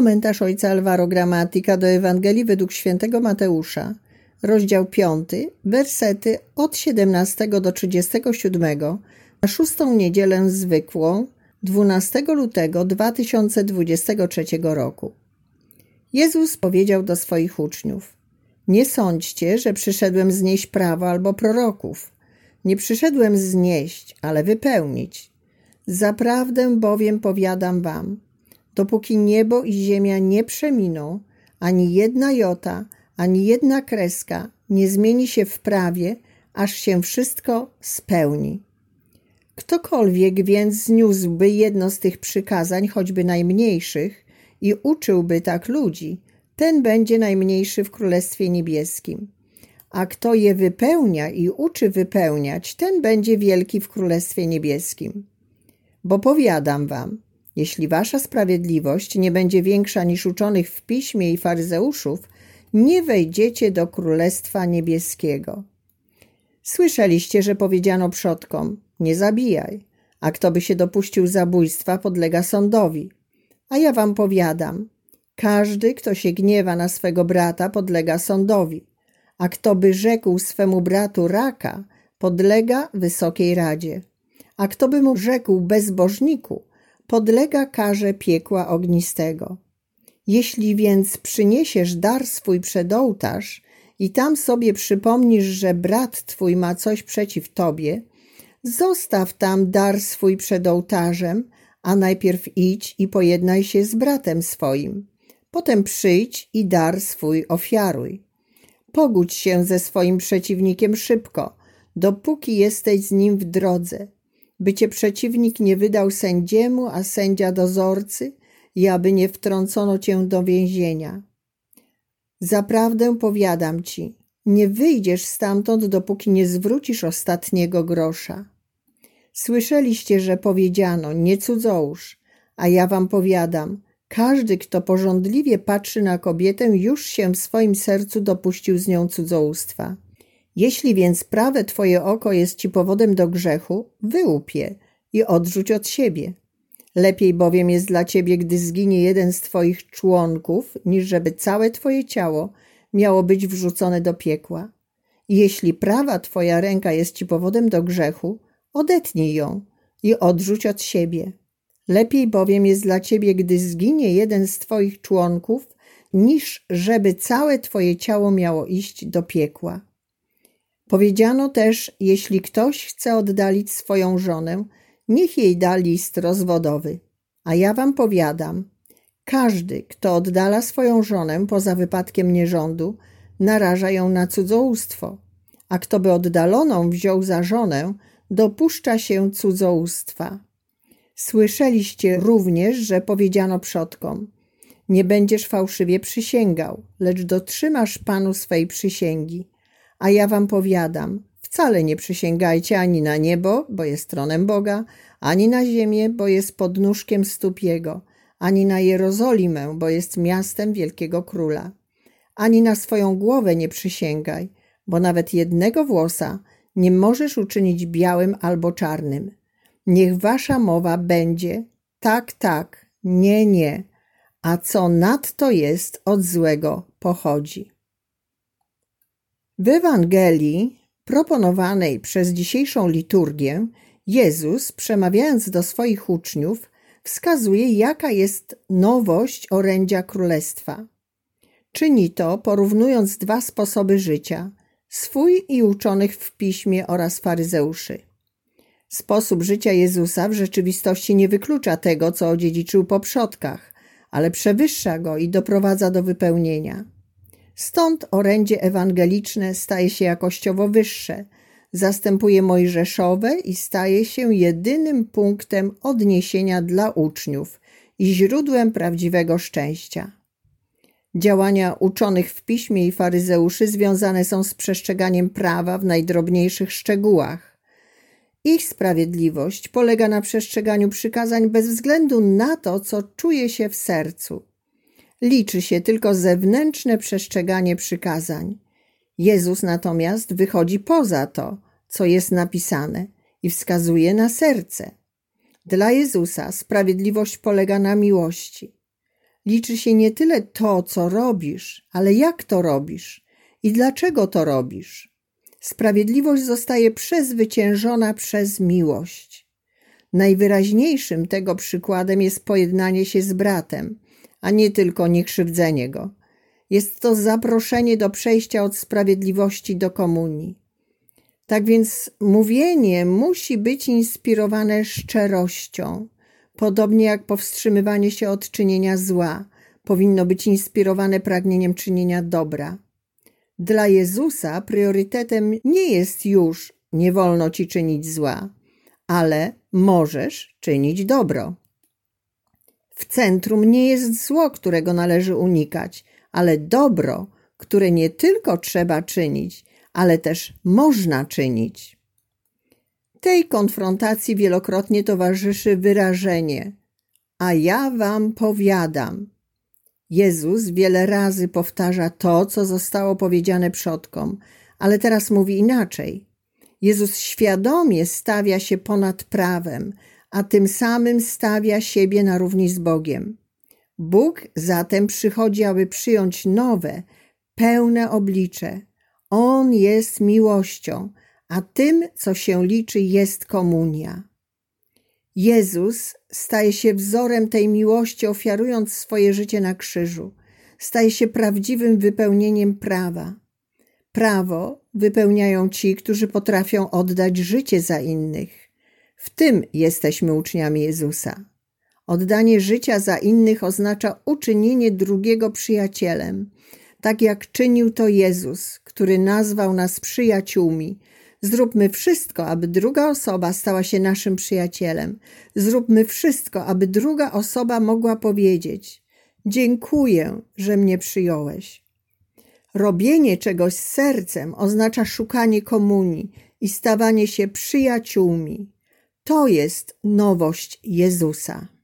Komentarz ojca Alvaro Gramatika do Ewangelii według świętego Mateusza, rozdział 5, wersety od 17 do 37, na szóstą niedzielę zwykłą, 12 lutego 2023 roku. Jezus powiedział do swoich uczniów: Nie sądźcie, że przyszedłem znieść prawo albo proroków. Nie przyszedłem znieść, ale wypełnić. Zaprawdę bowiem powiadam wam, dopóki niebo i ziemia nie przeminą, ani jedna jota, ani jedna kreska nie zmieni się w prawie, aż się wszystko spełni. Ktokolwiek więc zniósłby jedno z tych przykazań, choćby najmniejszych, i uczyłby tak ludzi, ten będzie najmniejszy w Królestwie Niebieskim. A kto je wypełnia i uczy wypełniać, ten będzie wielki w Królestwie Niebieskim. Bo powiadam wam, jeśli wasza sprawiedliwość nie będzie większa niż uczonych w piśmie i faryzeuszów, nie wejdziecie do Królestwa Niebieskiego. Słyszeliście, że powiedziano przodkom, nie zabijaj, a kto by się dopuścił zabójstwa, podlega sądowi. A ja wam powiadam, każdy, kto się gniewa na swego brata, podlega sądowi, a kto by rzekł swemu bratu raka, podlega Wysokiej Radzie. A kto by mu rzekł bezbożniku, podlega karze piekła ognistego. Jeśli więc przyniesiesz dar swój przed ołtarz i tam sobie przypomnisz, że brat twój ma coś przeciw tobie, zostaw tam dar swój przed ołtarzem, a najpierw idź i pojednaj się z bratem swoim. Potem przyjdź i dar swój ofiaruj. Pogódź się ze swoim przeciwnikiem szybko, dopóki jesteś z nim w drodze, by cię przeciwnik nie wydał sędziemu, a sędzia dozorcy, i aby nie wtrącono cię do więzienia. Zaprawdę powiadam ci, nie wyjdziesz stamtąd, dopóki nie zwrócisz ostatniego grosza. Słyszeliście, że powiedziano, nie cudzołóż, a ja wam powiadam, każdy, kto porządliwie patrzy na kobietę, już się w swoim sercu dopuścił z nią cudzołóstwa. Jeśli więc prawe twoje oko jest ci powodem do grzechu, wyłup je i odrzuć od siebie. Lepiej bowiem jest dla ciebie, gdy zginie jeden z twoich członków, niż żeby całe twoje ciało miało być wrzucone do piekła. Jeśli prawa twoja ręka jest ci powodem do grzechu, odetnij ją i odrzuć od siebie. Lepiej bowiem jest dla ciebie, gdy zginie jeden z twoich członków, niż żeby całe twoje ciało miało iść do piekła. Powiedziano też, jeśli ktoś chce oddalić swoją żonę, niech jej da list rozwodowy. A ja wam powiadam, każdy, kto oddala swoją żonę poza wypadkiem nierządu, naraża ją na cudzołóstwo, a kto by oddaloną wziął za żonę, dopuszcza się cudzołóstwa. Słyszeliście również, że powiedziano przodkom: Nie będziesz fałszywie przysięgał, lecz dotrzymasz Panu swej przysięgi. A ja wam powiadam, wcale nie przysięgajcie ani na niebo, bo jest tronem Boga, ani na ziemię, bo jest podnóżkiem stóp Jego, ani na Jerozolimę, bo jest miastem wielkiego króla. Ani na swoją głowę nie przysięgaj, bo nawet jednego włosa nie możesz uczynić białym albo czarnym. Niech wasza mowa będzie tak, tak, nie, nie, a co nadto jest od złego pochodzi. W Ewangelii proponowanej przez dzisiejszą liturgię Jezus, przemawiając do swoich uczniów, wskazuje, jaka jest nowość orędzia królestwa. Czyni to porównując dwa sposoby życia swój i uczonych w piśmie oraz faryzeuszy. Sposób życia Jezusa w rzeczywistości nie wyklucza tego, co odziedziczył po przodkach, ale przewyższa go i doprowadza do wypełnienia. Stąd orędzie ewangeliczne staje się jakościowo wyższe, zastępuje mojżeszowe i staje się jedynym punktem odniesienia dla uczniów i źródłem prawdziwego szczęścia. Działania uczonych w piśmie i faryzeuszy związane są z przestrzeganiem prawa w najdrobniejszych szczegółach. Ich sprawiedliwość polega na przestrzeganiu przykazań bez względu na to, co czuje się w sercu. Liczy się tylko zewnętrzne przestrzeganie przykazań. Jezus natomiast wychodzi poza to, co jest napisane i wskazuje na serce. Dla Jezusa sprawiedliwość polega na miłości. Liczy się nie tyle to, co robisz, ale jak to robisz i dlaczego to robisz. Sprawiedliwość zostaje przezwyciężona przez miłość. Najwyraźniejszym tego przykładem jest pojednanie się z bratem, a nie tylko niekrzywdzenie go. Jest to zaproszenie do przejścia od sprawiedliwości do komunii. Tak więc mówienie musi być inspirowane szczerością, podobnie jak powstrzymywanie się od czynienia zła powinno być inspirowane pragnieniem czynienia dobra. Dla Jezusa priorytetem nie jest już nie wolno ci czynić zła, ale możesz czynić dobro. W centrum nie jest zło, którego należy unikać, ale dobro, które nie tylko trzeba czynić, ale też można czynić. Tej konfrontacji wielokrotnie towarzyszy wyrażenie: A ja wam powiadam. Jezus wiele razy powtarza to, co zostało powiedziane przodkom, ale teraz mówi inaczej. Jezus świadomie stawia się ponad prawem, a tym samym stawia siebie na równi z Bogiem. Bóg zatem przychodzi, aby przyjąć nowe, pełne oblicze. On jest miłością, a tym, co się liczy, jest komunia. Jezus staje się wzorem tej miłości, ofiarując swoje życie na krzyżu. Staje się prawdziwym wypełnieniem prawa. Prawo wypełniają ci, którzy potrafią oddać życie za innych. W tym jesteśmy uczniami Jezusa. Oddanie życia za innych oznacza uczynienie drugiego przyjacielem, tak jak czynił to Jezus, który nazwał nas przyjaciółmi. Zróbmy wszystko, aby druga osoba stała się naszym przyjacielem. Zróbmy wszystko, aby druga osoba mogła powiedzieć: Dziękuję, że mnie przyjąłeś. Robienie czegoś z sercem oznacza szukanie komunii i stawanie się przyjaciółmi. To jest nowość Jezusa.